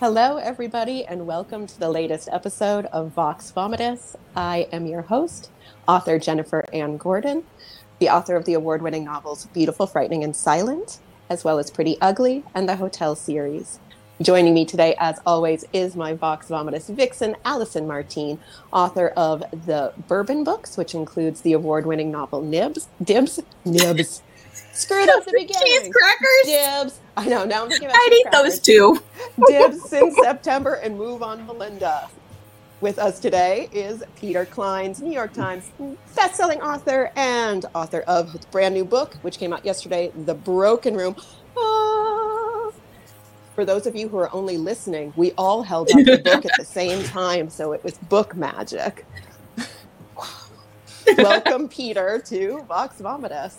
Hello, everybody, and welcome to the latest episode of Vox Vomitus. I am your host, author Jennifer Anne Gordon, the author of the award winning novels Beautiful, Frightening, and Silent, as well as Pretty Ugly and the Hotel series. Joining me today, as always, is my Vox Vomitus vixen, Allison Martine, author of the Bourbon books, which includes the award winning novel Nibs, Dibs, Nibs. Screwed up the beginning. Cheese crackers. Dibs. I know. Now I'm thinking about I'd eat those too. Dibs since September and move on Melinda. With us today is Peter Clines New York Times best-selling author and author of his brand new book, which came out yesterday, The Broken Room. Ah. For those of you who are only listening, we all held up the book at the same time, so it was book magic. Welcome, Peter, to Vox Vomitus.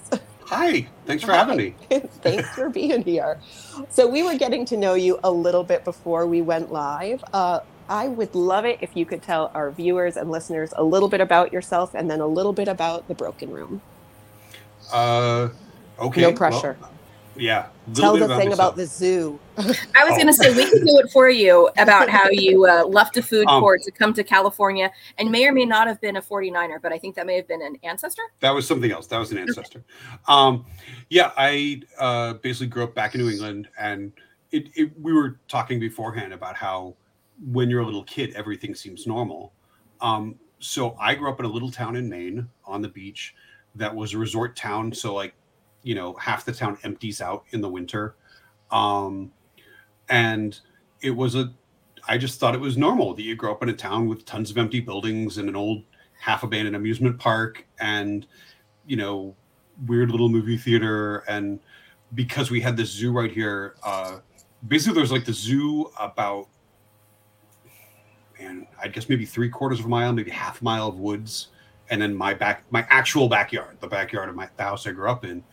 Hi, thanks for having me. Thanks for being here. So, we were getting to know you a little bit before we went live. Uh, I would love it if you could tell our viewers and listeners a little bit about yourself and then a little bit about the Broken Room. Uh, okay. no well, pressure. Yeah. tell bit the thing myself. about the zoo. I was Oh. going to say we could do it for you about how you uh, left a food Um, court to come to California and may or may not have been a 49er, but I think that may have been an ancestor. That was something else. That was an ancestor. Um, yeah, I uh, basically grew up back in New England, and it, it, we were talking beforehand about how when you're a little kid, everything seems normal. Um, so I grew up in a little town in Maine on the beach that was a resort town. So like, you know, half the town empties out in the winter. Um, and it was a, I just thought it was normal that you grow up in a town with tons of empty buildings and an old half abandoned amusement park and, you know, weird little movie theater. And because we had this zoo right here, uh, basically there's like the zoo about man, I guess maybe three quarters of a mile, maybe half a mile of woods, and then my back, my actual backyard, the backyard of my the house I grew up in,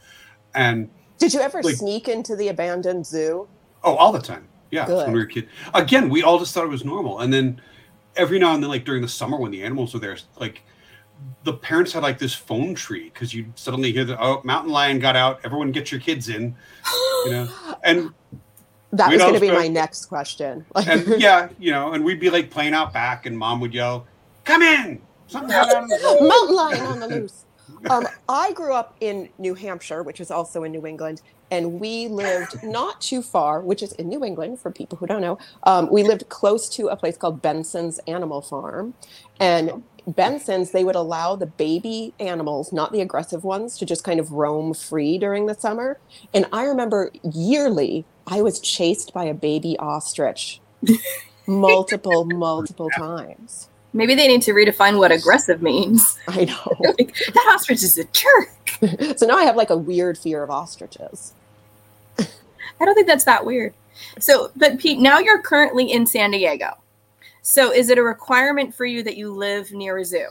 and Did you ever Like- sneak into the abandoned zoo? oh, all the time, yeah, when we were a kid. Again, we all just thought it was normal, and then every now and then, like during the summer when the animals were there, like the parents had like this phone tree because you suddenly hear the oh mountain lion got out, everyone get your kids in, you know, and That was going to be my next question. and yeah, you know, and we'd be like playing out back, and mom would yell, "Come in!" Mountain lion on the loose. Um, I grew up in New Hampshire, which is also in New England, and we lived not too far, which is in New England for people who don't know. Um, we lived close to a place called Benson's Animal Farm, and Benson's they would allow the baby animals, not the aggressive ones, to just kind of roam free during the summer. And I remember yearly I was chased by a baby ostrich multiple, multiple times. Maybe they need to redefine what aggressive means. I know. Like, that ostrich is a jerk. so now I have like a weird fear of ostriches. I don't think that's that weird. So, but Pete, now you're currently in San Diego. So, is it a requirement for you that you live near a zoo?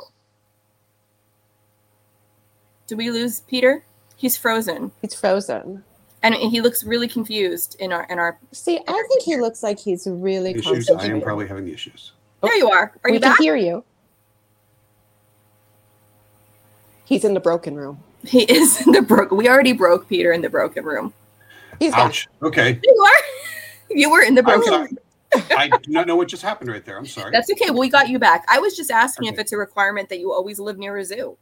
Do we lose Peter? He's frozen, He's frozen. and he looks really confused in our in our. See, I think he looks like he's really issues. I am probably having the issues. There you are. Are we you can back? hear you. He's in the broken room. He is in the broke. We already broke Peter in the broken room. He's back. Ouch. Okay. You are. You were in the I'm broken sorry. room. I do not know what just happened right there. I'm sorry. That's okay. We got you back. I was just asking if it's a requirement that you always live near a zoo.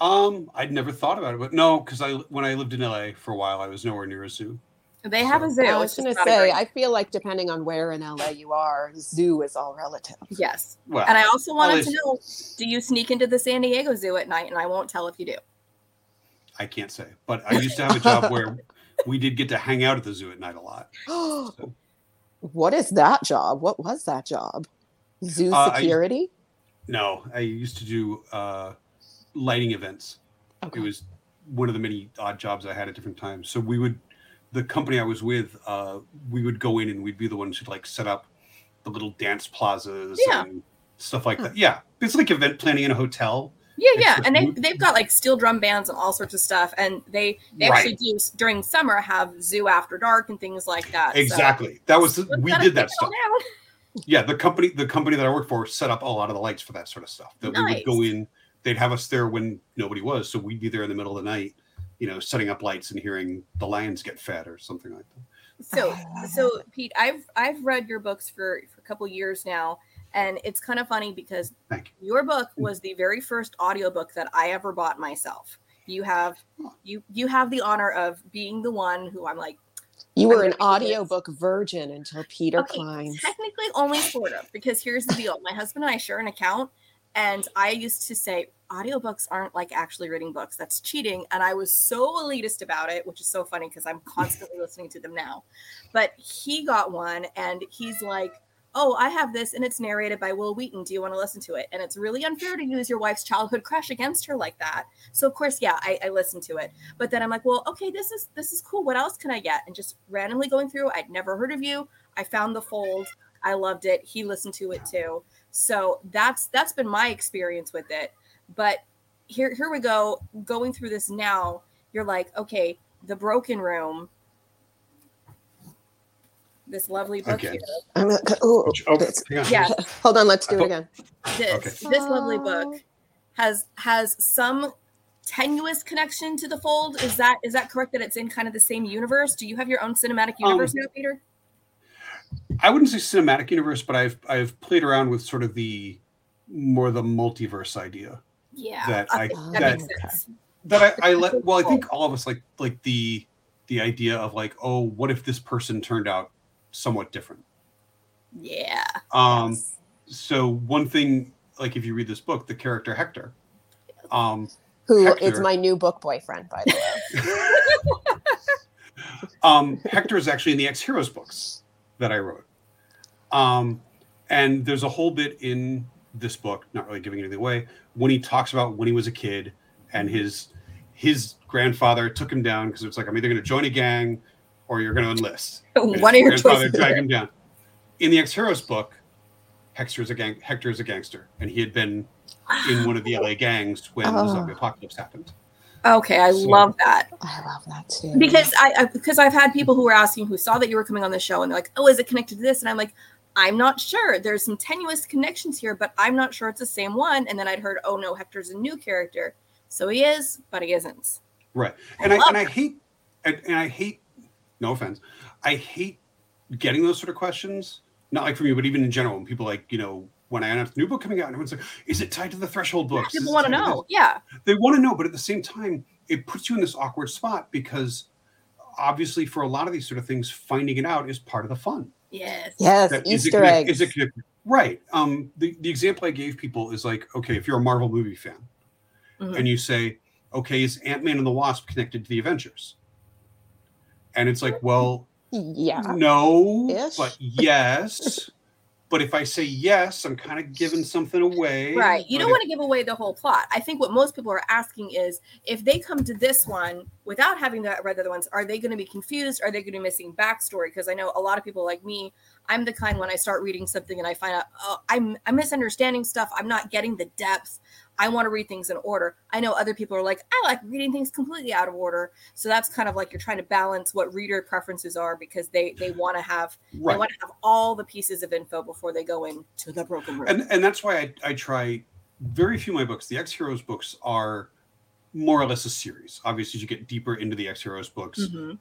Um, I'd never thought about it, but no, because I when I lived in LA for a while, I was nowhere near a zoo. They have a zoo. I was going to just not a say, I feel like depending on where in LA you are, zoo is all relative. yes. Well, And I also wanted least- to know: Do you sneak into the San Diego Zoo at night? And I won't tell if you do. I can't say, but I used to have a job where we did get to hang out at the zoo at night a lot. So, what is that job? What was that job? Zoo Uh, I- security? no, I used to do uh, lighting events. Okay. It was one of the many odd jobs I had at different times. So we would, the company I was with, uh, we would go in and we'd be the ones who'd like set up the little dance plazas Yeah. and stuff like that. Yeah, it's like event planning in a hotel. Yeah, It's yeah, and they they've got like steel drum bands and all sorts of stuff, and they they Right. actually do during summer have zoo after dark and things like that. so- Exactly. That was the, we did that keep it all stuff. Yeah, the company the company that I worked for set up a lot of the lights for that sort of stuff. That we would go in, they'd have us there when nobody was, so we'd be there in the middle of the night, you know, setting up lights and hearing the lions get fed or something like that. So ah. so Pete, I've I've read your books for, for a couple years now, and it's kind of funny because Thank your book was the very first audiobook that I ever bought myself. You have you you have the honor of being the one who I'm like You were an gonna audiobook virgin until Peter okay, Clines. technically only sort of because here's the deal. My husband and I share an account and I used to say audiobooks aren't like actually reading books. That's cheating. And I was so elitist about it, which is so funny because I'm constantly listening to them now. But he got one and he's like, Oh, I have this and it's narrated by Wil Wheaton. Do you want to listen to it? And it's really unfair to use your wife's childhood crush against her like that. So of course, yeah, I, I listened to it. But then I'm like, well, okay, this is this is cool. What else can I get? And just randomly going through, I'd never heard of you. I found the fold. I loved it. He listened to it too. So that's that's been my experience with it. But here here we go going through this now. You're like, okay, the broken room. This lovely book Again. here. I'm like, oh, Oh, this- hang on. Yeah, hold on, let's I do it thought- again. this Okay. this lovely book has has some tenuous connection to the fold. Is that is that correct? That it's in kind of the same universe? Do you have your own cinematic universe Um, now, Peter? I wouldn't say cinematic universe, but I've I've played around with sort of the more the multiverse idea Yeah, that I okay, that, that makes sense. that I, I let well I think all of us like like the the idea of like oh what if this person turned out somewhat different Yeah, um Yes. so one thing like if you read this book the character Hector um Who Hector. is my new book boyfriend, by the way. um, Hector is actually in the Ex Heroes books that I wrote. Um, and there's a whole bit in this book, not really giving anything away, when he talks about when he was a kid and his his grandfather took him down because it's like I'm either going to join a gang or you're going to enlist. And one of your grandfather choices. dragged him down. In the Ex Heroes book, Hector is a gang. Hector is a gangster, and he had been in one of the LA gangs when the Oh. zombie apocalypse happened. Okay, I So- love that I love that too. because I, I because I've had people who were asking who saw that you were coming on the show and they're like, oh, is it connected to this? And I'm like, I'm not sure. There's some tenuous connections here, but I'm not sure it's the same one. And then I'd heard, oh no, Hector's a new character, so he is, but he isn't. Right. And I, love and I hate and, and I hate no offense. I hate getting those sort of questions. Not like for me, but even in general, when people like, you know, when I announced a new book coming out, and everyone's like, is it tied to the threshold books? Is People want to know. Yeah, They want to know, but at the same time, it puts you in this awkward spot because obviously for a lot of these sort of things, finding it out is part of the fun. Yes, yes, That is it Easter connect- eggs. Is it connect- right? Um, the, the example I gave people is like, okay, if you're a Marvel movie fan, Mhm. and you say, okay, is Ant Man and the Wasp connected to the Avengers? And it's like, well, yeah. no, Ish. but yes. But if I say yes, I'm kind of giving something away. Right. You But don't if- want to give away the whole plot. I think what most people are asking is if they come to this one without having the, read the other ones, are they going to be confused? Are they going to be missing backstory? Because I know a lot of people like me, I'm the kind when I start reading something and I find out, oh, I'm, I'm misunderstanding stuff. I'm not getting the depth. I want to read things in order. I know other people are like, I like reading things completely out of order. So that's kind of like you're trying to balance what reader preferences are because they they want to have they want to have all the pieces of info before they go into the broken room. and and that's why I, I try very few of my books. The Ex Heroes books are more or less a series. Obviously, as you get deeper into the Ex Heroes books, Mhm.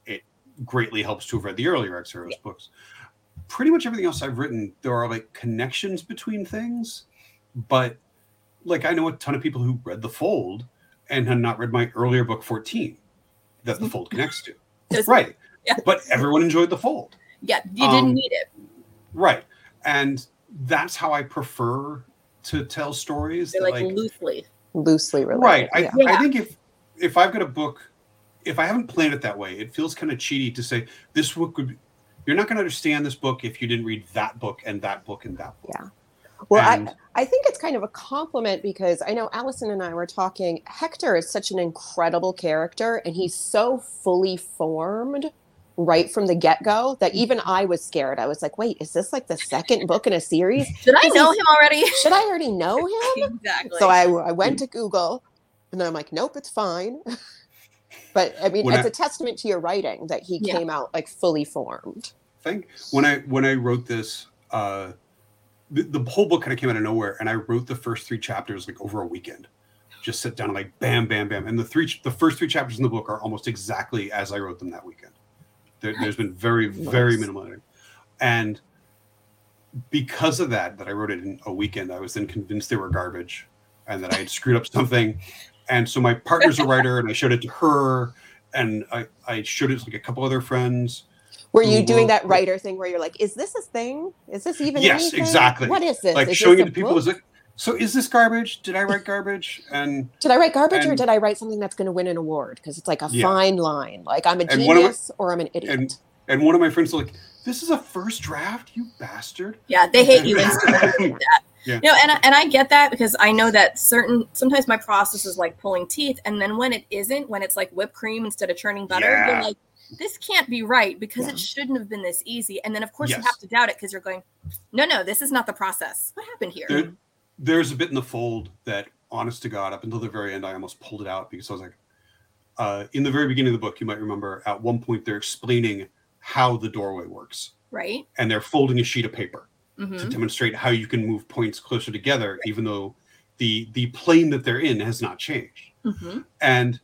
greatly helps to have read the earlier Ex Heroes books. Pretty much everything else I've written, there are like connections between things, but like I know a ton of people who read The Fold and had not read my earlier book 14 that The Fold connects to. Does- Right. Yeah. But everyone enjoyed The Fold. Yeah, you didn't Um, need it. Right. And that's how I prefer to tell stories. They're that, like, loosely. Loosely related. right. I, yeah. Yeah. I think if if I've got a book, if I haven't planned it that way, it feels kind of cheaty to say this book would. Be, you're not going to understand this book if you didn't read that book and that book and that book. Yeah. Well, And- I, I think it's kind of a compliment because I know Allison and I were talking. Hector is such an incredible character, and he's so fully formed right from the get go that even I was scared. I was like, wait, is this like the second book in a series? Did I know him already? Should I already know him? exactly. So I, I went to Google and then I'm like, nope, it's fine. but I mean, When it's I- a testament to your writing that he Yeah. came out like fully formed. think when I when I wrote this, uh, the, the whole book kind of came out of nowhere, and I wrote the first three chapters like over a weekend. Just sit down and like bam, bam, bam, and the three the first three chapters in the book are almost exactly as I wrote them that weekend. There, has been very, very minimal editing. And because of that, that I wrote it in a weekend, I was then convinced they were garbage and that I had screwed up something. And so my partner's a writer, and I showed it to her, and I, I showed it to like a couple other friends. Were you doing that writer thing where you're like, is this a thing? Is this even Yes, anything? exactly. What is this? like Is showing this it to people book? was like, so is this garbage? Did I write garbage? And Did I write garbage or did I write something that's going to win an award? Because it's like a Yeah. fine line. Like I'm a And one of my- genius or I'm an idiot. and and one of my friends was like, "This is a first draft, you bastard." Yeah, they hate you instantly. with that. Yeah. No, and I- and I get that because I know that certain sometimes my process is like pulling teeth, and then when it isn't, when it's like whipped cream instead of churning butter, Yeah. you're like, this can't be right because it shouldn't have been this easy. And then of course you have to doubt it because you're going, no, no, this is not the process. What happened here? There, there's a bit in the fold that, honest to God, up until the very end, I almost pulled it out because I was like, uh, in the very beginning of the book, you might remember at one point they're explaining how the doorway works, Right? and they're folding a sheet of paper to hmm demonstrate how you can move points closer together, even though the the plane that they're in has not changed. hmm And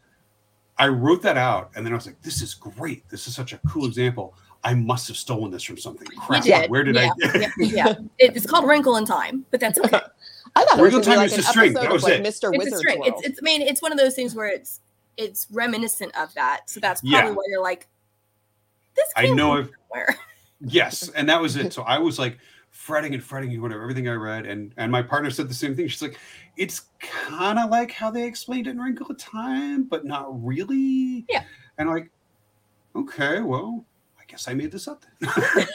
I wrote that out, and then I was like, "This is great. This is such a cool example. I must have stolen this from something. Crap! did, Where did yeah, I?" yeah, yeah. It- it's called Wrinkle in Time, but that's okay. I thought it was Wiggle going Time like is an string. episode That of was like it. Mr. it's a Wizard's string. World. It's, it's. I mean, it's one of those things where it's it's reminiscent of that. So that's Yeah. probably why you're like, this. I know from I've somewhere. yes, and that was it. So I was like fretting and fretting and whatever everything I read, and and my partner said the same thing. She's like, "It's kind of like how they explained it in Wrinkle of Time, but not really." Yeah. And I'm like, okay, well, I guess I made this up. Then.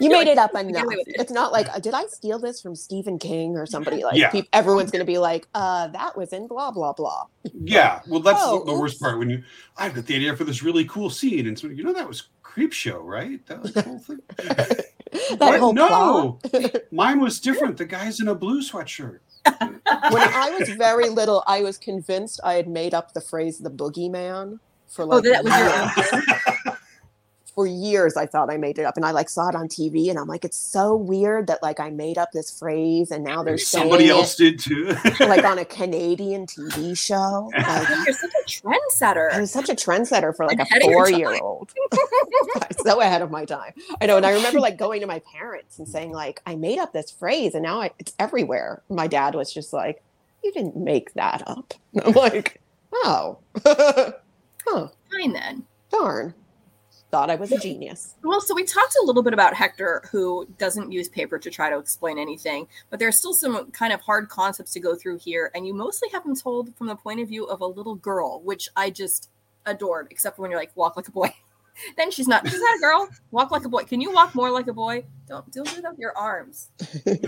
you made like, it up "Get enough. it." It's not like, did I steal this from Stephen King or somebody? Like, Yeah. peop- everyone's going to be like, uh, that was in blah, blah, blah. yeah, well, that's Oh, the, the worst part when you. I've got the idea for this really cool scene, and so you know that was Creep Show, right? That was the whole thing. that What? whole no, plot. mine was different. The guy's in a blue sweatshirt. when I was very little, I was convinced I had made up the phrase "the boogeyman" for like Oh, that was your own for years. I thought I made it up, and I like saw it on TV, and I'm like, it's so weird that like I made up this phrase, and now there's Somebody else did too. like on a Canadian TV show. Like, You're such a trendsetter. I was such a trendsetter for like a Ahead of your time. four-year-old. so ahead of my time. I know, and I remember like going to my parents and saying like, I made up this phrase, and now I, it's everywhere. My dad was just like, you didn't make that up. And I'm like, oh, huh, Fine then. darn. Thought I was a genius. Well, so we talked a little bit about Hector, who doesn't use paper to try to explain anything, but there are still some kind of hard concepts to go through here, and you mostly have them told from the point of view of a little girl, which I just adored, except for when you're like, walk like a boy. then she's not. She's not a girl. Walk like a boy. Can you walk more like a boy? Don't don't do that with your arms.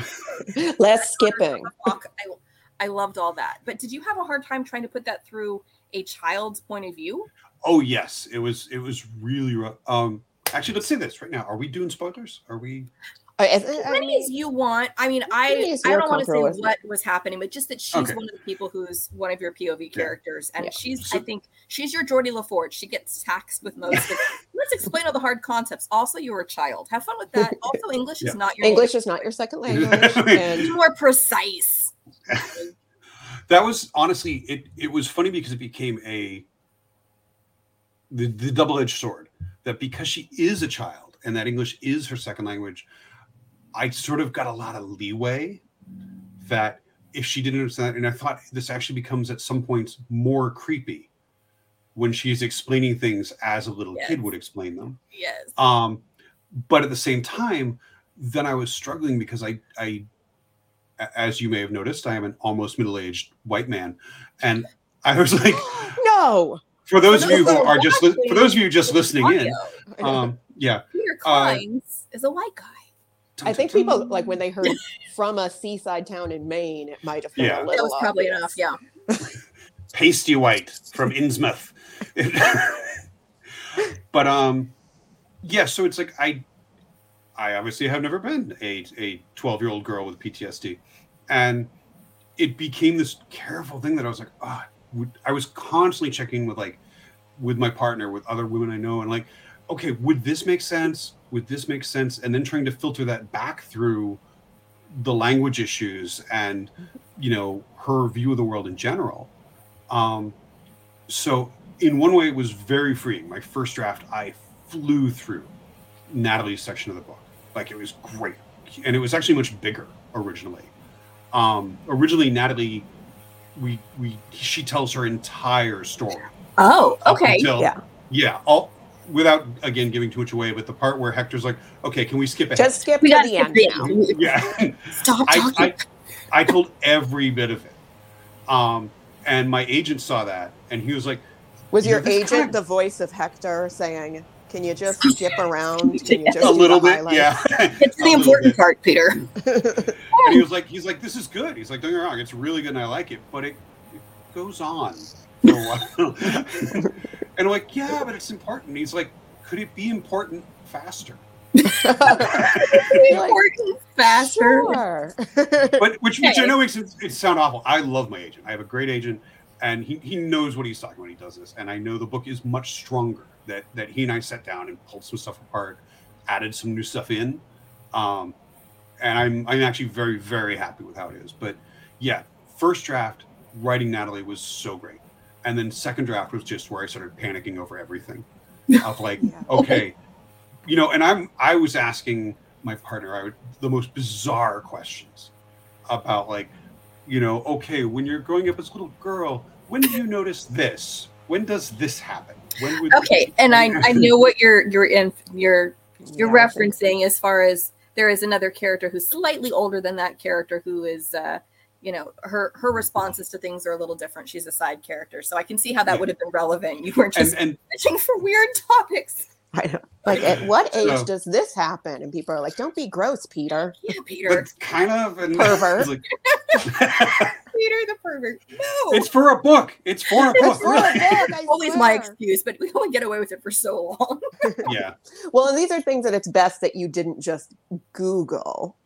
Less skipping. Walk. I, I loved all that. But did you have a hard time trying to put that through a child's point of view? Oh yes, it was. It was really rough. Um, actually, let's say this right now. Are we doing spoilers? Are we? Uh, as I many mean, as you want. I mean, I I don't want to say comfortable with. what was happening, but just that she's Okay. one of the people who's one of your POV characters, and Yeah. she's So- I think she's your Geordi La Forge. She gets taxed with most. of it. Let's explain all the hard concepts. Also, you're a child. Have fun with that. Also, English Yeah. is not your English is not your second language, Be and more precise. That was honestly. It. It was funny because it became a. The, the double-edged sword that because she is a child and that English is her second language, I sort of got a lot of leeway that if she didn't understand, that, and I thought this actually becomes at some points more creepy when she's explaining things as a little kid would explain them. Yes. um but at the same time then i was struggling because I, I, as you may have noticed i am an almost middle-aged white man and i was like no. For those of you who who are are just li- for those of you just listening in um yeah Peter uh, is a white guy. I think people like when they heard from a seaside town in Maine, it might have been Yeah. a That little. That was probably obvious. enough. Yeah. pasty white from innsmouth but um yeah so it's like i i obviously have never been a a 12 year old girl with ptsd and it became this careful thing that i was like ah would i was constantly checking with like with my partner with other women i know and like okay would this make sense? Would this make sense? And then trying to filter that back through the language issues and you know her view of the world in general. Um so in one way it was very freeing. My first draft i flew through Natalie's section of the book. Like it was great, and it was actually much bigger originally. Um, originally, Natalie, we we she tells her entire story. Oh, okay. until- Yeah. yeah. All without again giving too much away, but the part where Hector's like, "Okay, can we skip ahead?" Just skip We to got the end now. yeah. Stop I, talking. I, I told every bit of it. Um, and my agent saw that and he was like, Was your agent kind of- the voice of Hector saying, "Can you just skip around? Can you just a little bit, highlights?" yeah. it's the important bit. part, Peter. And he was like, he's like, this is good. He's like, don't get me wrong, it's really good and I like it, but it, it goes on for a while. and I'm like, yeah, but it's important. He's like, could it be important faster? important faster. Sure. But which, which I know makes it, it sound awful. I love my agent. I have a great agent, and he, he knows what he's talking when he does this. And I know the book is much stronger. That that he and I sat down and pulled some stuff apart, added some new stuff in, um, and I'm I'm actually very very happy with how it is. But yeah, first draft writing Natalie was so great, and then second draft was just where I started panicking over everything. Of like, Yeah. okay, you know, and I'm I was asking my partner I would, the most bizarre questions about like, you know, okay, when you're growing up as a little girl, when do you notice this? When does this happen? When would Okay, and I I know what you're you're in you're you're Yeah, referencing as far as there is another character who's slightly older than that character who is uh you know her her responses to things are a little different she's a side character so i can see how that would have been relevant you weren't just and fishing for weird topics I know. Like, at what age So- does this happen? And people are like, "Don't be gross, Peter." yeah peter but kind of and Pervert. like- peter the pervert no it's for a book. It's for a It's book. for a book, I always my excuse but we only get away with it for so long yeah. Well, and these are things that it's best that you didn't just Google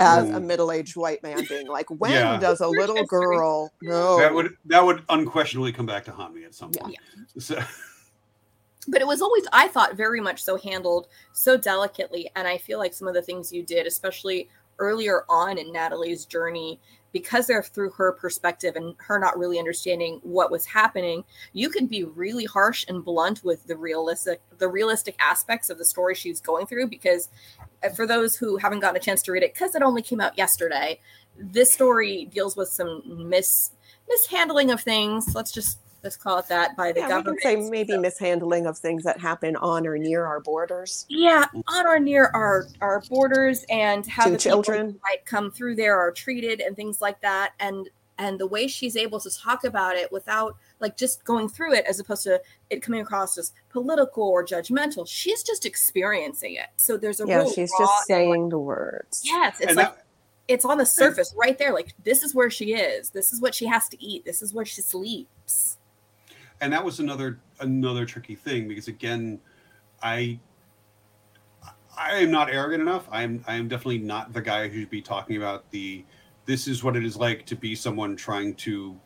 as a Mm. middle-aged white man being like, "When Yeah. does a little girl know?" That would that would unquestionably come back to haunt me at some Yeah. point. So, but it was always i thought very much so handled so delicately and i feel like some of the things you did especially earlier on in natalie's journey because they're through her perspective and her not really understanding what was happening you can be really harsh and blunt with the realistic the realistic aspects of the story she's going through because uh, for those who haven't gotten a chance to read it because it only came out yesterday this story deals with some mis mishandling of things. Let's just let's call it that by the yeah, we government can say maybe So- mishandling of things that happen on or near our borders. yeah on or near our our borders and how To the children. might come through there are treated and things like that and and the way she's able to talk about it without like just going through it as opposed to it coming across as political or judgmental she's just experiencing it so there's a Yeah, real she's raw just and, like, saying the words. yes it's and like that, it's on the surface right there like this is where she is this is what she has to eat this is where she sleeps and that was another another tricky thing because again, I I am not arrogant enough. I'm I am definitely not the guy who should be talking about the this is what it is like to be someone trying to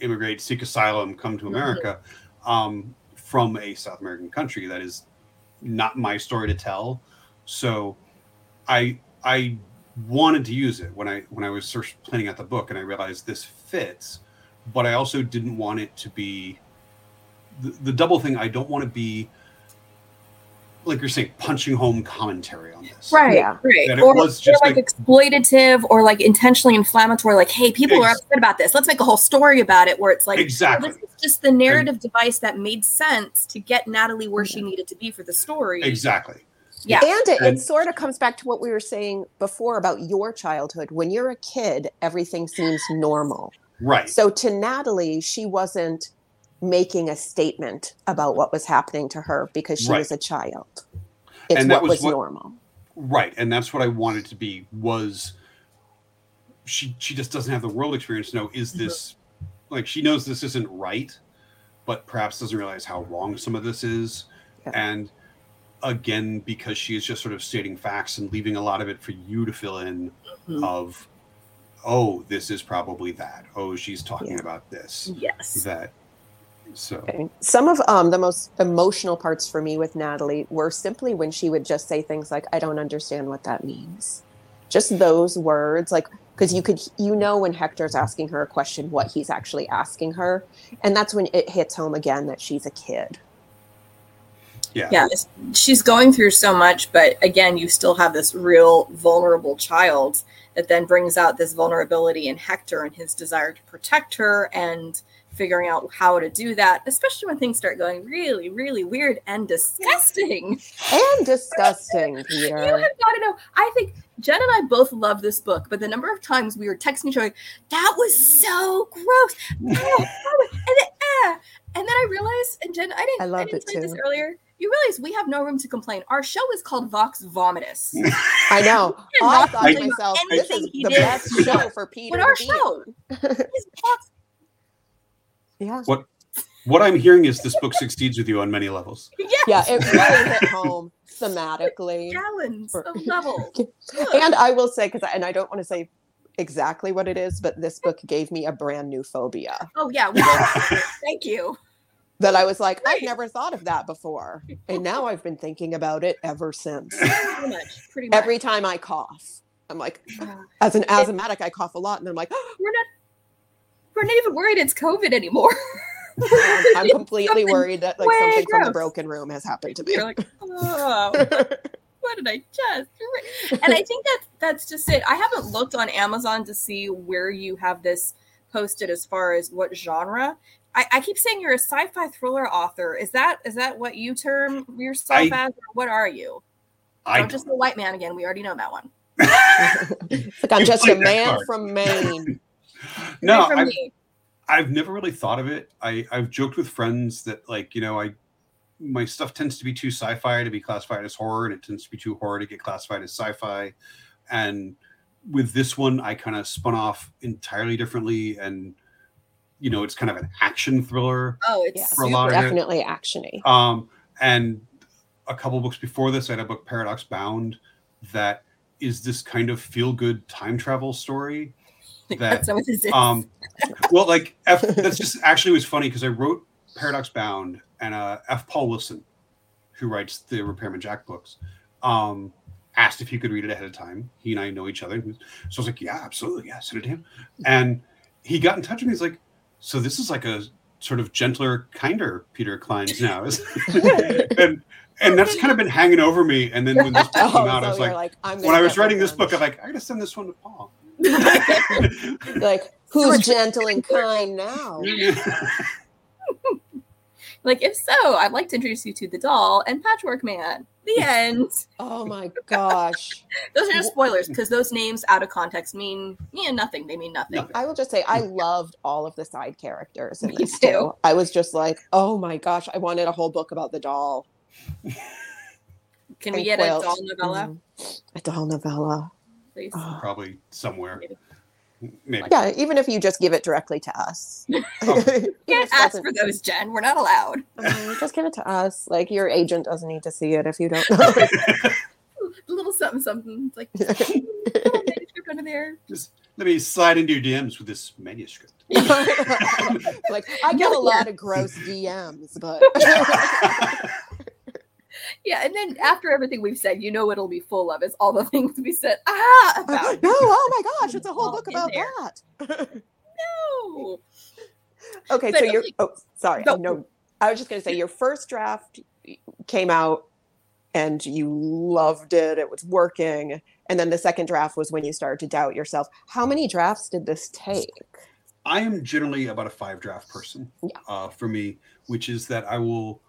immigrate, seek asylum, come to. America um, from a South American country. That is not my story to tell. So I I wanted to use it when I when I was search, planning out the book, and I realized this fits, but I also didn't want it to be the, the double thing. I don't want to be like you're saying punching home commentary on this. right Yeah. right That it or, was just like, like- exploitative or like intentionally inflammatory like hey people are upset about this let's make a whole story about it where it's like oh, Exactly. this is just the narrative device that made sense to get natalie where she needed to be for the story Exactly. yeah And it, And- it sort of comes back to what we were saying before about your childhood. When you're a kid, everything seems normal. Right. So to Natalie, she wasn't making a statement about what was happening to her because she Right. was a child. It's And what that was was what- normal. Right. And that's what I wanted to be was she she just doesn't have the world experience to know is this like she knows this isn't right, but perhaps doesn't realize how wrong some of this is. Yeah. And again, because she is just sort of stating facts and leaving a lot of it for you to fill in Mhm. of oh, this is probably that. Oh, she's talking Yeah. about this. yes That so Okay. Some of um, the most emotional parts for me with Natalie were simply when she would just say things like, I don't understand what that means. Just those words, like, because you could, you know, when Hector's asking her a question, what he's actually asking her. And that's when it hits home again that she's a kid. Yeah. yeah she's going through so much but again you still have this real vulnerable child that then brings out this vulnerability in hector and his desire to protect her and figuring out how to do that especially when things start going really really weird and disgusting And disgusting, Peter. you have got to know i think jen and i both love this book but the number of times we were texting each other that was so gross Oh, and, then, ah. and then i realized and jen i didn't I I, didn't it say this too. earlier you realize we have no room to complain our show is called vox vomitus I know. I not thought to doing myself, this anything is he the did. best show for Peter. But our show in. is Vox Yeah. What what I'm hearing is this book succeeds with you on many levels. yes, Yeah, it really hit home thematically. gallons For- of levels And I will say, because and I don't want to say exactly what it is, but this book gave me a brand new phobia oh yeah we thank you that I was like, I've never thought of that before. And now I've been thinking about it ever since. pretty much pretty much Every time I cough, I'm like, as an asthmatic, I cough a lot. And I'm like, we're not we're not even worried it's covid anymore I'm completely worried that like something from the broken room has happened to me. you're like oh what did I just? And I think that that's just it. I haven't looked on Amazon to see where you have this posted as far as what genre. I, I keep saying you're a sci-fi thriller author. Is that is that what you term yourself I- as, or what are you? I Don't just a white man again. We already know that one. It's like I'm just a man card. from Maine. no, from I, me. I've never really thought of it. I, I've joked with friends that like, you know, I my stuff tends to be too sci-fi to be classified as horror, and it tends to be too horror to get classified as sci-fi. And with this one, I kind of spun off entirely differently, and you know, it's kind of an action thriller. Oh, it's Yeah. For a lot super- of it. Definitely actiony. Um, and a couple books before this, I had a book Paradox Bound that is this kind of feel-good time travel story that that's what um well like f that's just actually was funny because i wrote paradox bound and uh f paul wilson who writes the repairman jack books um asked if he could read it ahead of time he and i know each other so i was like yeah absolutely yeah send it to him and he got in touch with me he's like so this is like a sort of gentler kinder peter clines now and and that's kind of been hanging over me and then when this book Oh, came out i oh, so was like, like, I'm when i was writing this book i'm like i gotta send this one to paul like who's gentle and kind now? like, if so, I'd like to introduce you to the doll and Patchwork Man. The end. Oh my gosh. Those are just spoilers because those names out of context mean yeah nothing. They mean nothing. Nothing. I will just say I loved all of the side characters in Me this too. too. I was just like, oh my gosh, I wanted a whole book about the doll. Can we get quilt. a doll novella, Mhm. A doll novella. please? Probably somewhere maybe Yeah, even if you just give it directly to us. Oh. Even if Can't ask for those, Jen. We're not allowed. Um, just give it to us. Like your agent doesn't need to see it if you don't know. A little something, something. It's like little manuscript under there. just let me slide into your DMs with this manuscript. like I get a lot of gross DMs, but Yeah, and then after everything we've said, you know what it'll be full of is all the things we said ah about. no, oh my gosh, it's a whole book about there. that. No. okay, But so you're okay. oh sorry. No. No, I was just gonna say your first draft came out and you loved it, it was working. And then the second draft was when you started to doubt yourself. How many drafts did this take? I am generally about a five draft person Yeah. uh, for me, which is that I will,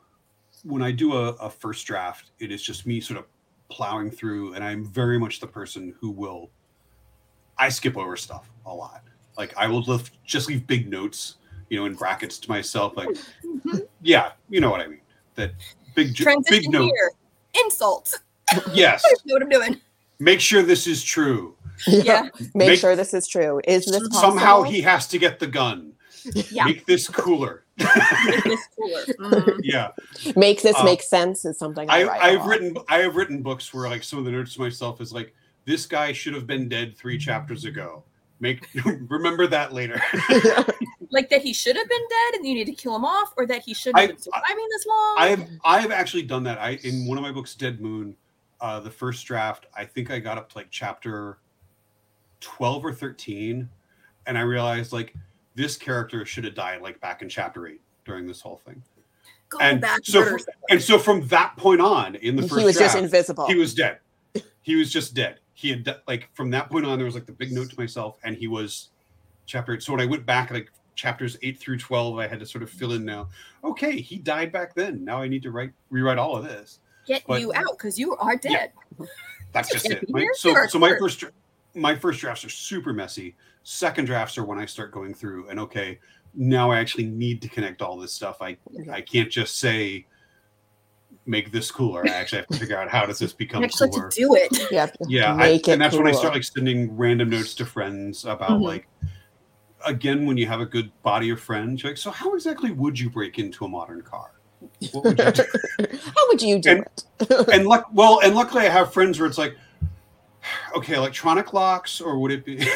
when I do a, a first draft, it is just me sort of plowing through, and I'm very much the person who will, I skip over stuff a lot. Like I will lift, just leave big notes, you know, in brackets to myself. Like, Mhm. yeah, you know what I mean. That big, j- big note. here. Insult. Yes. I know what I'm doing. Make sure this is true. Yeah. Make, Make- sure this is true. Is this possible? Somehow he has to get the gun. Yeah. Make this cooler. Make this cooler. Mhm. yeah. make this Uh, make sense is something I, I, write a I've written I have written books where like some of the notes to myself is like this guy should have been dead three chapters ago. Make remember that later. Like that he should have been dead and you need to kill him off, or that he shouldn't have I- been surviving this long. I've I've actually done that. I in one of my books, Dead Moon, uh, the first draft, I think I got up to like chapter twelve or thirteen, and I realized like this character should have died like back in chapter eight during this whole thing. Go And back. so murder for- and so from that point on, in the first he was just invisible. he was dead. He was just dead. He had like from that point on, there was like the big note to myself, and he was chapter. eight. So when I went back, like chapters eight through twelve, I had to sort of fill in now. Okay, he died back then. Now I need to write rewrite all of this. Get but- you out because you are Yeah. dead. That's just it. My, so so my first dra- my first drafts are super messy. Second drafts are when I start going through and okay, now I actually need to connect all this stuff. I I can't just say make this cooler. I actually have to figure out how does this You become actually have cooler. to do it. yeah, Yeah, I, make it and that's when I start like sending random notes to friends about Mhm. like again when you have a good body of friends, you're like, so how exactly would you break into a modern car? What would you do? How would you do And- it? and luck well, and luckily I have friends where it's like, okay, electronic locks, or would it be?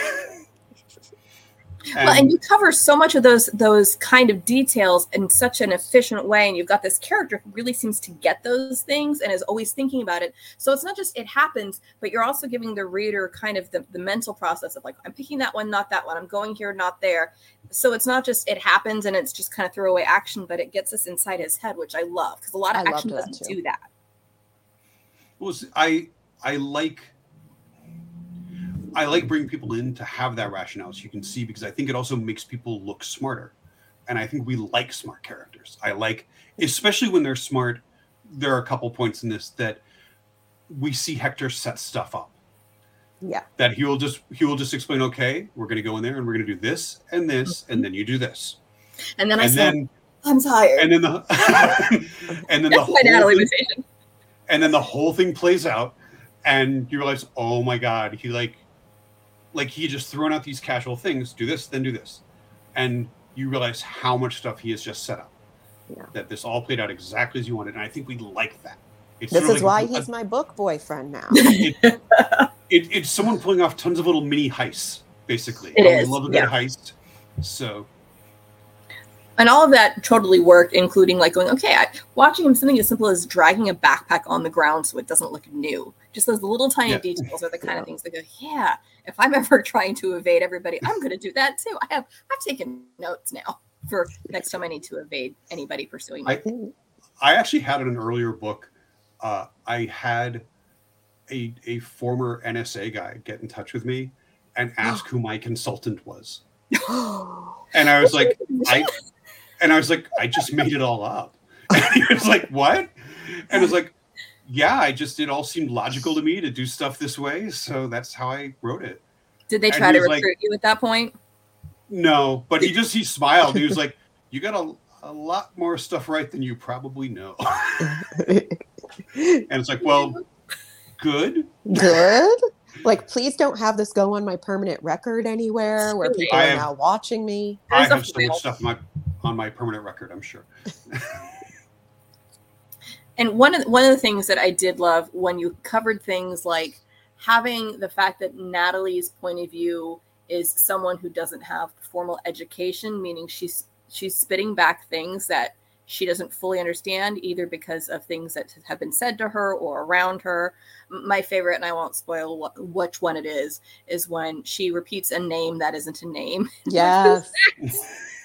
well, and you cover so much of those those kind of details in such an efficient way, and you've got this character who really seems to get those things and is always thinking about it. So it's not just it happens, but you're also giving the reader kind of the, the mental process of like, I'm picking that one, not that one. I'm going here, not there. So it's not just it happens and it's just kind of throwaway action, but it gets us inside his head, which I love because a lot of I action doesn't too. do that. Well, I I like I like bringing people in to have that rationale so you can see because I think it also makes people look smarter, and I think we like smart characters. I like, especially when they're smart. There are a couple points in this that we see Hector set stuff up. Yeah. That he will just he will just explain. Okay, we're going to go in there and we're going to do this and this, mm-hmm. and then you do this, And then I and said, then I'm tired. and then the and then the That's my whole Natalie thing- and then the whole thing plays out and you realize oh my god he like like he just thrown out these casual things do this then do this and you realize how much stuff he has just set up Yeah. that this all played out exactly as you wanted and i think we like that it's This is like why a- he's my book boyfriend now. it, it, it's someone pulling off tons of little mini heists basically It And we is, love a good yeah. heist so and all of that totally worked, including like going, okay, I, watching him something as simple as dragging a backpack on the ground so it doesn't look new. Just those little tiny Yeah. details are the kind Yeah. of things that go, yeah. If I'm ever trying to evade everybody, I'm going to do that too. I have I've taken notes now for next time I need to evade anybody pursuing me. I- I actually had in an earlier book. Uh, I had a a former NSA guy get in touch with me and ask who my consultant was, and I was like, I, and I was like, I just made it all up. And he was like, what? And I was like, yeah, I just it all seemed logical to me to do stuff this way, so that's how I wrote it. Did they try to he's like- recruit you at that point? No, but he just he smiled. He was like, you got a a lot more stuff right than you probably know. And it's like, well, good. Good. Like, please don't have this go on my permanent record anywhere where people I are have- now watching me. I have so file. much stuff on my on my permanent record. I'm sure. And one of the, one of the things that I did love when you covered things like having the fact that Natalie's point of view is someone who doesn't have formal education, meaning she's she's spitting back things that she doesn't fully understand, either because of things that have been said to her or around her. My favorite, and I won't spoil what, which one it is, is when she repeats a name that isn't a name. Yes.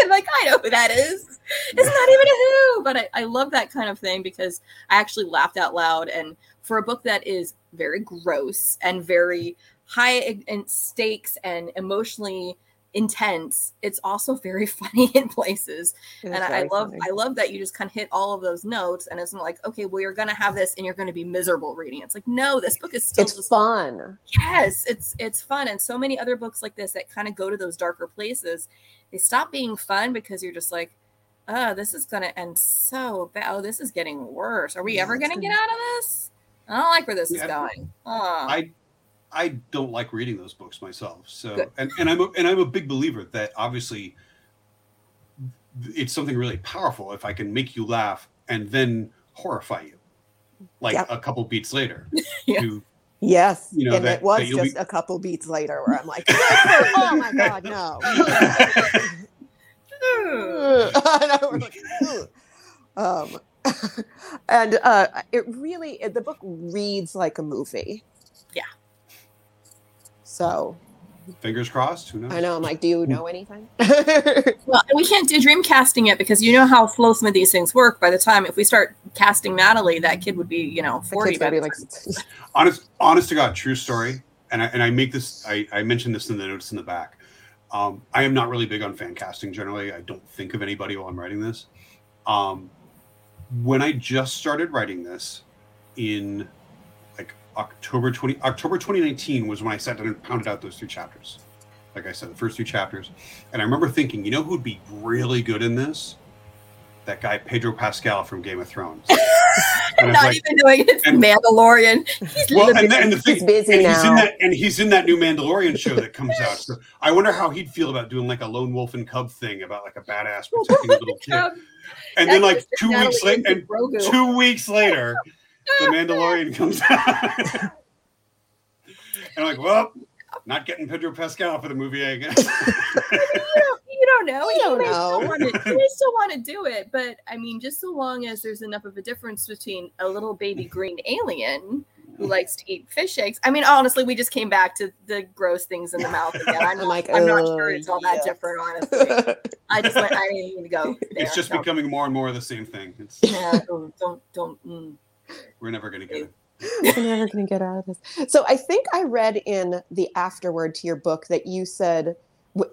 like I know who that is. It's not even a who, but I, I love that kind of thing because I actually laughed out loud. And for a book that is very gross and very high in stakes and emotionally intense, it's also very funny in places. It and I, I love funny. I love that you just kind of hit all of those notes and it's not like, okay, well you're gonna have this and you're gonna be miserable reading. It's like, no, this book is still It's just fun. yes it's it's fun and so many other books like this that kind of go to those darker places they stop being fun because you're just like oh this is gonna end so bad oh this is getting worse are we Yeah, ever gonna gonna- get out of this i don't like where this is going oh I I don't like reading those books myself. So Good. and and I'm a, and I'm a big believer that obviously it's something really powerful if I can make you laugh and then horrify you, like Yep. a couple beats later. Yeah. to- Yes. You know, and that- it was just be- a couple beats later where I'm like, oh my God, no. I know, we're like, "Ugh." um, and uh, it really, the book reads like a movie. Yeah. So Fingers crossed. Who knows? I know. I'm like, do you know anything? Well, we can't do dream casting yet because you know how slow some of these things work. By the time if we start casting Natalie, that kid would be, you know, 40 kid's by be like, honest honest to god true story and i and i make this i i mentioned this in the notes in the back um i am not really big on fan casting generally i don't think of anybody while i'm writing this um when i just started writing this in like october 20 october 2019 was when i sat down and pounded out those three chapters like i said the first two chapters and i remember thinking you know who would be really good in this that guy pedro pascal from game of thrones And Not like- even doing it. and- Mandalorian. He's well, and, the, and the thing, He's busy and he's in now. that, and he's in that new Mandalorian show that comes out. So I wonder how he'd feel about doing like a lone wolf and cub thing about like a badass protecting a little kid. And then that's like just two weeks later, and two weeks later, the Mandalorian comes out. and I'm like, well, not getting Pedro Pascal for the movie, I guess. you don't know. We He don't may know. Still want to, he may still want to do it, but I mean, just so long as there's enough of a difference between a little baby green alien who likes to eat fish eggs. I mean, honestly, we just came back to the gross things in the mouth again. I'm, I'm like, I'm not "Oh, sure it's all that yeah." different, honestly. I just went. I didn't even go. There. it's just No. becoming more and more of the same thing. It's, Yeah, don't don't. don't mm. We're never going to get it. I'm never going to get out of this. So I think I read in the afterword to your book that you said,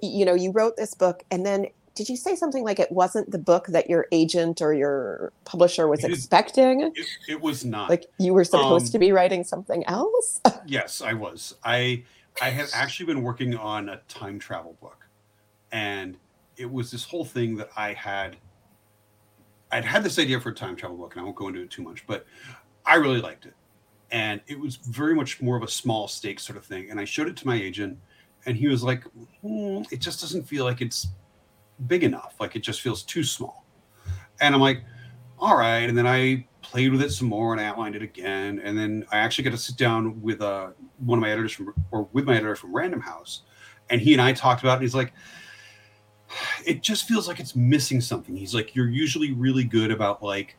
you know, you wrote this book and then did you say something like it wasn't the book that your agent or your publisher was It expecting? It, it was not. Like you were supposed Um, to be writing something else? Yes, I was. I I had actually been working on a time travel book, and it was this whole thing that I had. I'd had this idea for a time travel book, and I won't go into it too much, but I really liked it, and it was very much more of a small stake sort of thing. And I showed it to my agent, and he was like, "Hmm, "It just doesn't feel like it's big enough. Like it just feels too small." And I'm like, "All right." And then I played with it some more and I outlined it again. And then I actually got to sit down with uh, one of my editors from, or with my editor from Random House, and he and I talked about it. And he's like, it just feels like it's missing something. He's like, you're usually really good about like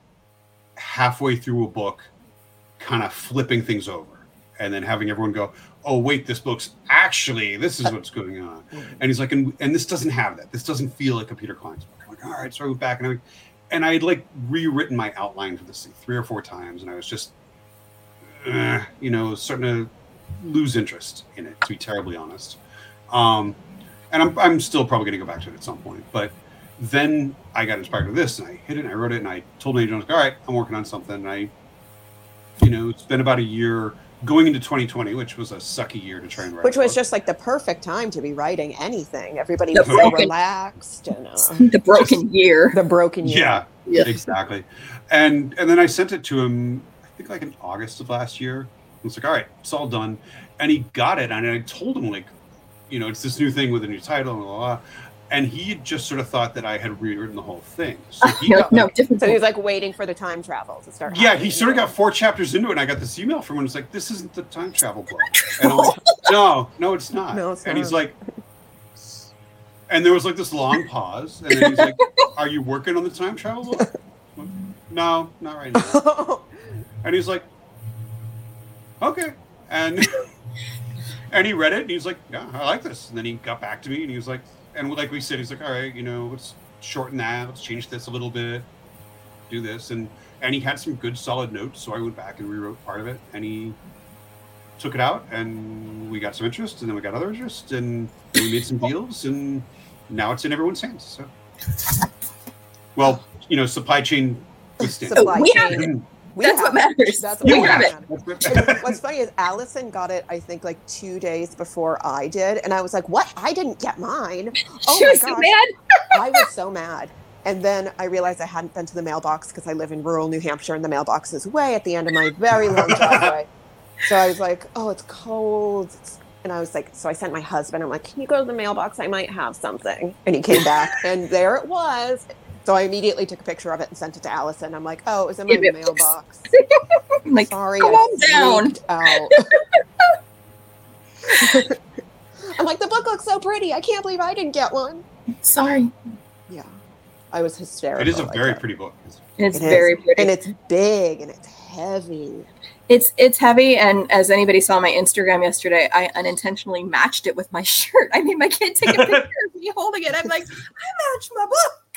halfway through a book, kind of flipping things over, and then having everyone go, oh wait, this book's actually this is what's going on. And he's like, and, and this doesn't have that. This doesn't feel like a Peter Clines book. I'm like, all right. So I went back and I and I had like rewritten my outline for this thing three or four times, and I was just, eh, you know, starting to lose interest in it. To be terribly honest, um, and I'm I'm still probably going to go back to it at some point. But then I got inspired with this, and I hit it, and I wrote it, and I told my agent, I was like, all right, I'm working on something. And I, you know, it's been about a year going into 2020, which was a sucky year to try and write. Which a was book. just like the perfect time to be writing anything. Everybody The was so relaxed and uh, the broken year. the broken year. yeah. Yeah. exactly and and then i sent it to him i think like in august of last year i was like all right it's all done and he got it and i told him like you know it's this new thing with a new title and blah, blah, blah. and he just sort of thought that i had rewritten the whole thing so he no, got, no, like- different. So he was like waiting for the time travel to start. yeah he sort of got four chapters into it and i got this email from him and it's like this isn't the time travel book and i'm like no no it's not No, it's and he's like and there was like this long pause and then he's like are you working on the time travel book no not right now And he's like, okay. And and he read it and he was like, yeah, I like this. And then he got back to me and he was like, and like we said, he's like, all right, you know, let's shorten that, let's change this a little bit, do this. And and he had some good solid notes. So I went back and rewrote part of it and he took it out and we got some interest and then we got other interest and we made some deals and now it's in everyone's hands. So well, you know, supply chain withstand. Supply chain. We That's what matters. That's We what have it. matters. What's funny is Allison got it, I think, like two days before I did. And I was like, what? I didn't get mine. Oh she my was so mad. I was so mad. And then I realized I hadn't been to the mailbox because I live in rural New Hampshire and the mailbox is way at the end of my very long driveway. So I was like, oh, it's cold. It's- And I was like, so I sent my husband, I'm like, can you go to the mailbox? I might have something. And he came back and there it was. So I immediately took a picture of it and sent it to Allison. I'm like, oh, it was in my Give it- mailbox. I'm like, Sorry, calm I down. Out. I'm like, the book looks so pretty. I can't believe I didn't get one. sorry. Yeah. I was hysterical. It is a like very that. pretty book. It's It is. very pretty. and it's big and it's heavy. It's it's heavy, and as anybody saw my Instagram yesterday, I unintentionally matched it with my shirt. I made my kid take a picture of me holding it. I'm like, I matched my book.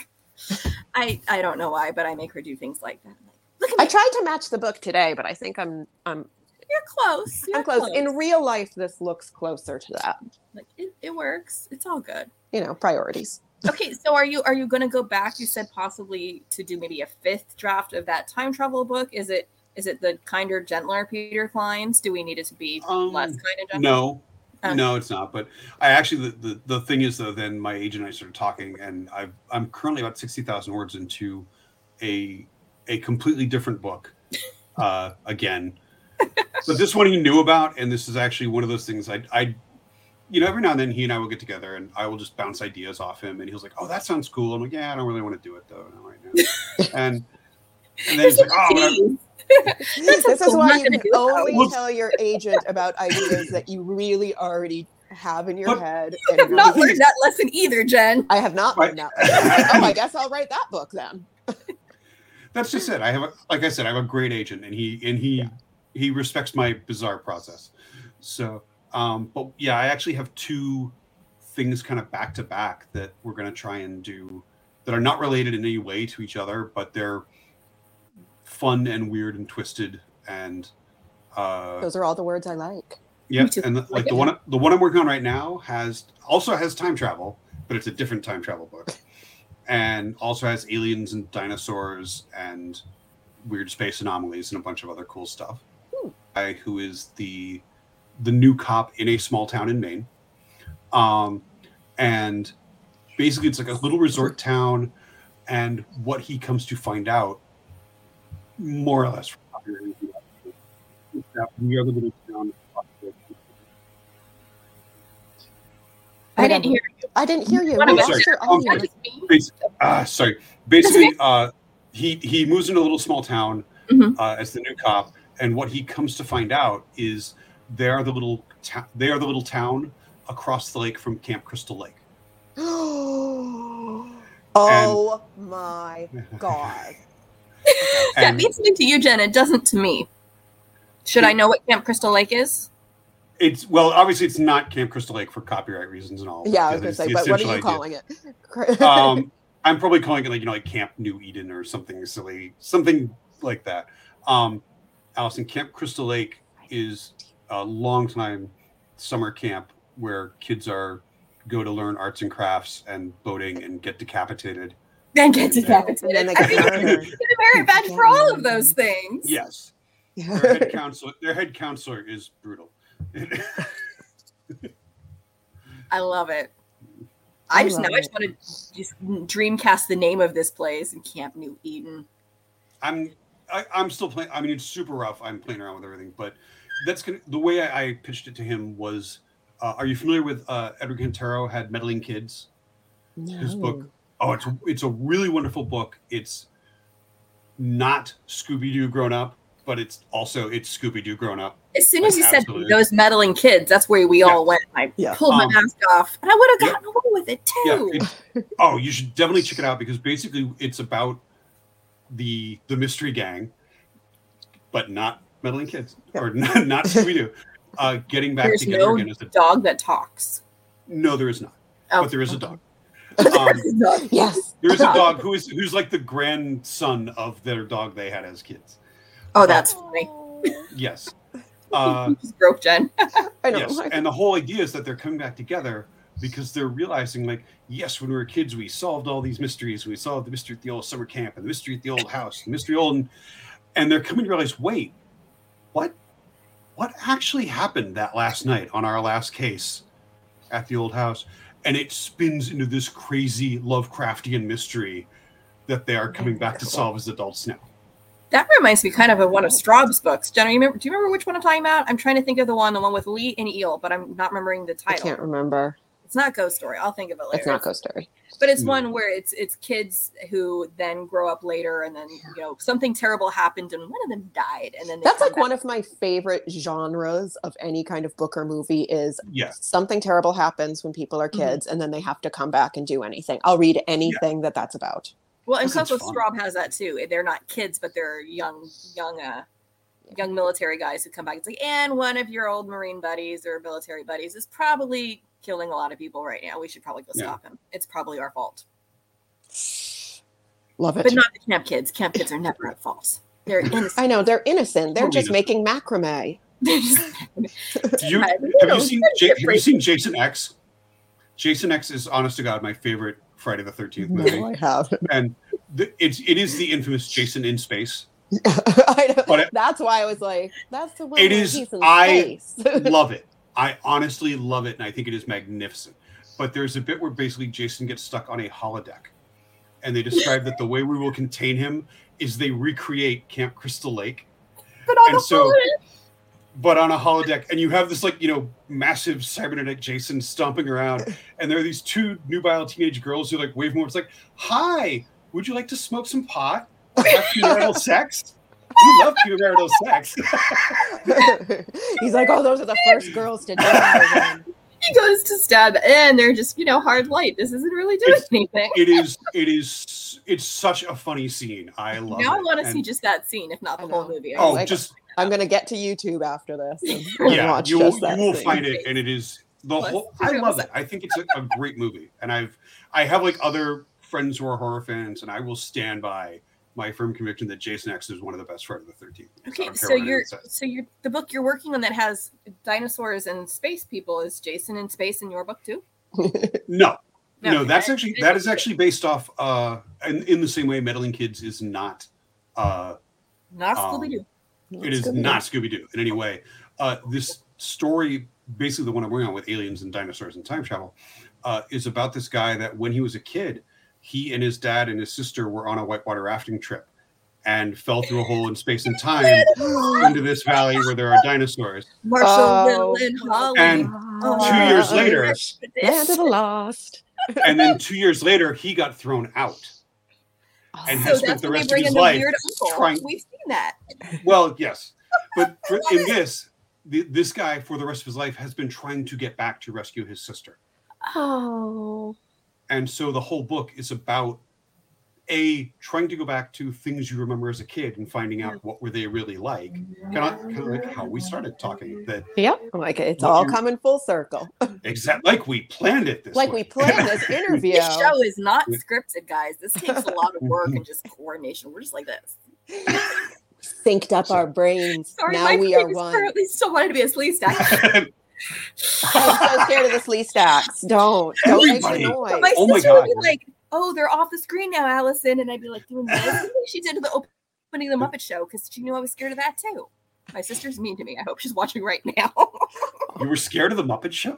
I I don't know why, but I make her do things like that. I'm like, Look at I tried to match the book today, but I think I'm I'm you're close. You're I'm close. In real life, this looks closer to that. like, it, it works. It's all good. You know, priorities. Okay, so are you are you going to go back? You said possibly to do maybe a fifth draft of that time travel book. Is it is it the kinder, gentler Peter Clines? Do we need it to be Um, less kind and gentle? No. No, it's not. But I actually, the, the, the thing is though, then my agent and I started talking, and I've, I'm currently about sixty thousand words into a a completely different book. Uh, again, but this one he knew about, and this is actually one of those things I, I, you know, every now and then he and I will get together, and I will just bounce ideas off him, and he's like, "Oh, that sounds cool." I'm like, "Yeah, I don't really want to do it though, right now." and and then he's like, "Oh, I-. this sounds is why you gonna do it, though. only Well- tell your agent about ideas that you really already have in your But- head. You have you're not really- learned that lesson either, Jen. I have not Right. learned that. lesson. oh, I guess I'll write that book then. that's just it. I have, a, like I said, I have a great agent, and he and he Yeah. he respects my bizarre process. So, um, but yeah, I actually have two things kind of back to back that we're going to try and do that are not related in any way to each other, but they're fun and weird and twisted and uh, Those are all the words I like. yeah. And the, like the one the one I'm working on right now has also has time travel, but it's a different time travel book, and also has aliens and dinosaurs and weird space anomalies and a bunch of other cool stuff. Hmm. Guy who is the the new cop in a small town in Maine, um, and basically it's like a little resort town, and what he comes to find out, more or less, from is that we are the little town. I didn't hear you. I didn't hear you. What We about lost you? your Oh, sorry. me. Basi- ah, sorry. Basically, uh, he he moves into a little small town Mhm. uh, as the new cop, and what he comes to find out is they are the little ta- they are the little town across the lake from Camp Crystal Lake. oh my god. That And means something to you, Jen. It doesn't to me. Should I know what Camp Crystal Lake is? it's well, obviously, it's not Camp Crystal Lake for copyright reasons and all. Yeah, I was gonna say, but what are you essential calling it? um, I'm probably calling it like you know like Camp New Eden or something silly, something like that. Um, Allison, Camp Crystal Lake is a long time summer camp where kids are go to learn arts and crafts and boating and get decapitated. Then get And decapitated. then they I get mean, murdered. get a merit badge for all of those things. Yes, their head counselor, their head counselor is brutal. I love it. I I just now love I just want to just dreamcast the name of this place in Camp New Eden. I'm I, I'm still playing. I mean, it's super rough. I'm playing around with everything, but that's gonna, the way I, I pitched it to him was. Uh, are you familiar with uh, Edgar Cantero had meddling kids? His book. Oh, it's it's a really wonderful book. It's not Scooby Doo grown up, but it's also it's Scooby Doo grown up. As soon as you said those meddling kids, that's where we all went. I Yeah. pulled my Um, mask off, and I would have yeah. gotten away with it too. it- oh, you should definitely check it out because basically it's about the the mystery gang, but not meddling kids or not, not Scooby Doo. Uh, getting back There's together no again as a dog that talks. no, there is not, Oh, but there is a dog. Um, Yes. there is a dog who is who's like the grandson of their dog they had as kids. Oh, that's funny. Yes. Uh, broke Jen. I know. yes, and the whole idea is that they're coming back together because they're realizing, like, yes, when we were kids, we solved all these mysteries. We solved the mystery at the old summer camp and the mystery at the old house, the mystery old, and they're coming to realize, wait, what, what actually happened that last night on our last case at the old house? And it spins into this crazy Lovecraftian mystery that they are coming back to solve as adults now. That reminds me kind of of one of Straub's books. Jen, you remember, do you remember which one I'm talking about? I'm trying to think of the one, the one with Lee and Eel, but I'm not remembering the title. I title. can't remember. It's not Ghost Story. I'll think of it later. It's not Ghost Story. but it's No. one where it's it's kids who then grow up later, and then you know something terrible happened, and one of them died, and then they That's come like one of my favorite genres of any kind of book or movie is Yeah. something terrible happens when people are Mhm. kids and then they have to come back and do anything. I'll read anything that that's about. Well, and Because it's Koko. Straub has that too. They're not kids, but they're young, young, uh, young military guys who come back. It's like, and one of your old Marine buddies or military buddies is probably killing a lot of people right now. We should probably go Yeah. stop him. It's probably our fault, Love it. but not the camp kids. Camp kids are never at fault. They're innocent. I know they're innocent. They're just innocent. making macrame. Just- Do you, have you you seen it's have you seen Jason X? Jason X is honest to God my favorite Friday the Thirteenth movie, No, I haven't. and the, it's it is the infamous Jason in space. I know. But it- that's why I was like, that's the one. It where is- he's in I space. love it. I honestly love it, and I think it is magnificent. But there's a bit where basically Jason gets stuck on a holodeck, and they describe that the way we will contain him is they recreate Camp Crystal Lake, but on and so, but on a holodeck, and you have this like you know massive cybernetic Jason stomping around, and there are these two nubile teenage girls who like wave more. It's like, "Hi, would you like to smoke some pot? Have premarital sex? We love premarital sex." he's like, oh, those are the first girls to die. he goes to stab, and they're just you know hard light. This isn't really doing It's- anything. it is it is it's such a funny scene i love it. Now I want to And- see just that scene, if not the whole know. movie. oh like- just I'm gonna get to YouTube after this and, and yeah watch you will, just that you will scene. find it and it is the Plus, whole i love it i think it's a, a great movie and i've i have like other friends who are horror fans and i will stand by my firm conviction that jason x is one of the best friday the 13th Okay, so you're so you're the book you're working on that has dinosaurs and space people is Jason in space in your book too? no No, no, that's actually I that didn't is see it. actually based off uh in, in the same way meddling kids is not uh Not Um, Scooby Doo. it is Scooby-Doo. not Scooby Doo in any way. Uh, this story, basically the one I'm working on with aliens and dinosaurs and time travel, uh, is about this guy that when he was a kid, he and his dad and his sister were on a whitewater rafting trip and fell through a hole in space and time into this valley where there are dinosaurs. Marshall, Oh. Will, and Holly. And Oh, two years Uh, later, Land of the Lost. and then two years later, he got thrown out. And so has spent that's the when rest of bring his in the life weird uncle. trying- We've seen that. Well, yes, but in this, the, this guy for the rest of his life has been trying to get back to rescue his sister. Oh. And so the whole book is about a trying to go back to things you remember as a kid and finding out what were they really like kind of, kind of like how we started talking that Yep. Like it's all you- coming full circle. exactly like we planned it this like way. we planned this interview. This show is not scripted, guys. This takes a lot of work and just coordination. We're just like this. Synced up our brains. Sorry, now my we brain are is one. currently still wanted to be a Sleestak. I'm so scared of the Sleestaks. Don't. Don't make Everybody. the noise. But my Oh my sister would be like, "Oh, they're off the screen now, Allison," and I'd be like, "Doing this." She did to the opening of the Muppet Show because she knew I was scared of that too. My sister's mean to me. I hope she's watching right now. you were scared of the muppet show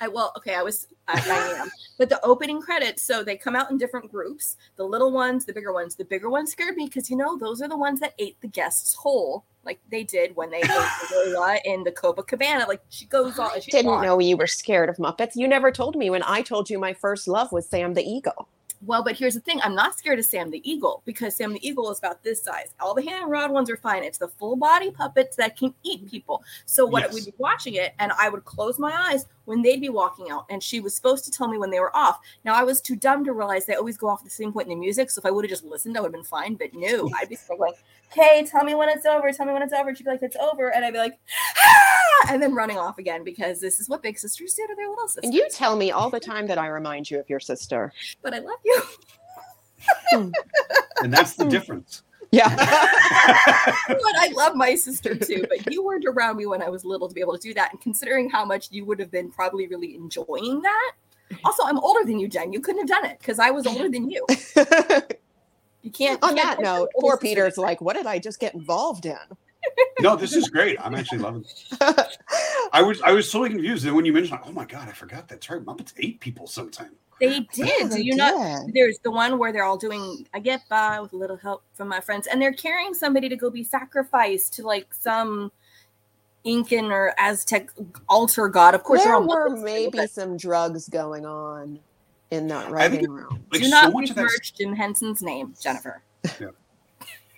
I well, okay, I was, I, I am, but the opening credits. So they come out in different groups. The little ones, the bigger ones. The bigger ones scared me because you know those are the ones that ate the guests whole, like they did when they ate Lola in the Copacabana. Like she goes on. I didn't on. know you were scared of Muppets. You never told me when I told you my first love was Sam the Eagle. Well, but here's the thing: I'm not scared of Sam the Eagle because Sam the Eagle is about this size. All the hand and rod ones are fine. It's the full body puppets that can eat people. So what Yes. we'd be watching it, and I would close my eyes when they'd be walking out, and she was supposed to tell me when they were off. Now I was too dumb to realize they always go off at the same point in the music. So if I would have just listened, I would have been fine. But no, I'd be still going, "Okay, tell me when it's over. Tell me when it's over." She'd be like, "It's over," and I'd be like, "Ah!" and then running off again because this is what big sisters do to their little sisters. And you tell me all the time that I remind you of your sister. but I love you. and that's the hmm. difference Yeah. but I love my sister too. But you weren't around me when I was little to be able to do that. And considering how much you would have been probably really enjoying that. Also, I'm older than you, Jen. You couldn't have done it because I was older than you. You can't. On that can't note, poor. Peter's like, what did I just get involved in? no this is great i'm actually loving it i was i was totally confused and when you mentioned oh my god i forgot that's right muppets ate people sometime They did. Yeah, they you not? did. There's the one where they're all doing. I get by with a little help from my friends, and they're carrying somebody to go be sacrificed to like some Incan or Aztec altar god. Of course, there all were Muslims, maybe but some drugs going on in that writing it- room. Like do so not much besmirch Jim Henson's name, Jennifer.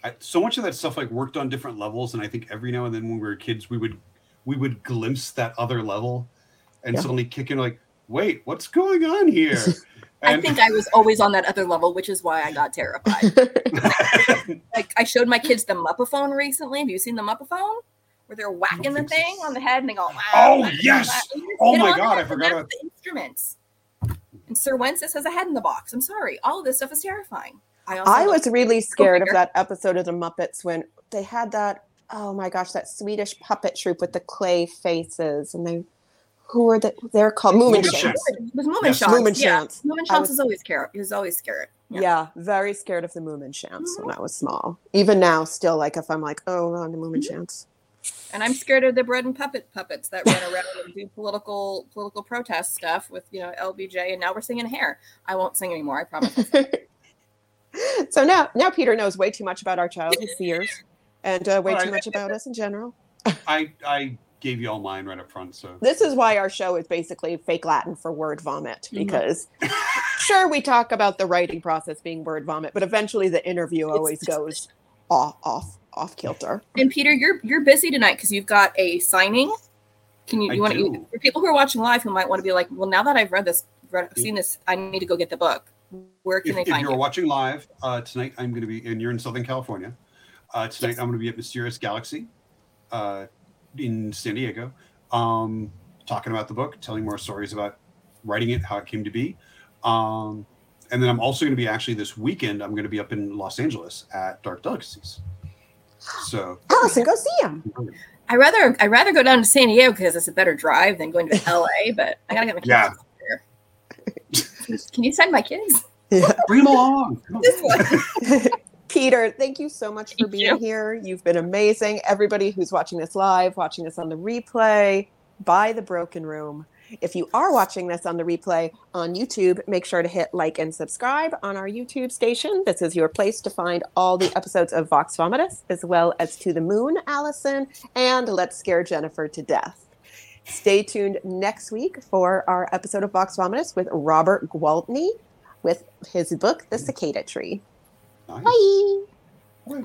I, so much of that stuff like worked on different levels and i think every now and then when we were kids we would we would glimpse that other level and Yeah. suddenly kick in like wait what's going on here I think I was always on that other level, which is why I got terrified. like I showed my kids the Muppaphone recently. Have you seen the Muppaphone? Where they're whacking the think so. thing on the head and they go, wow. Oh, yes! wow. Oh and you just Oh my God, I forgot about- the instruments. And Señor Wences has a head in the box. I'm sorry. All of this stuff is terrifying. I also I was really scared of that episode of the Muppets when they had that. Oh my gosh, that Swedish puppet troupe with the clay faces, and they who were the, they're called Moomin Mummenschanz. Shants. It was Moomin Yes, Shots. Moomin yeah. Shants. Moomin I was- is always scared. He was always scared. Yeah. very scared of the Mummenschanz when I was small. Even now, still like if I'm like, oh, on the Moomin mm-hmm. Shants. And I'm scared of the bread and puppet puppets that run around and do political political protest stuff with you know LBJ. And now we're singing hair. I won't sing anymore. I promise. so now, now Peter knows way too much about our childhood fears, and uh, way All too right. much about us in general. i i gave you all mine right up front so This is why our show is basically fake Latin for word vomit Mhm. because sure we talk about the writing process being word vomit, but eventually the interview always goes off off off kilter. and Peter, you're you're busy tonight because you've got a signing. Can you I you want to for people who are watching live who might want to be like, well, now that I've read this, read, seen this, I need to go get the book. Where can if, they if you're you? watching live uh, tonight i'm going to be and you're in southern california uh, tonight i'm going to be at mysterious galaxy uh, in san diego um, talking about the book telling more stories about writing it how it came to be um, and then i'm also going to be actually this weekend i'm going to be up in los angeles at dark delicacies so Allison, go see him. I rather I rather go down to San Diego because it's a better drive than going to LA. But I gotta get my kids. Yeah. There. Can you send my kids? bring them along Come on. This one. Peter, thank you so much for Thank being you. here. You've been amazing. Everybody who's watching this live, watching this on the replay, buy the broken room. If you are watching this on the replay on YouTube, make sure to hit like and subscribe on our YouTube station. This is your place to find all the episodes of Vox Vomitus, as well as To the Moon, Allison, and Let's Scare Jennifer to Death. Stay tuned next week for our episode of Vox Vomitus with Robert Gwaltney with his book, The Cicada Tree. Nice. Bye. All right.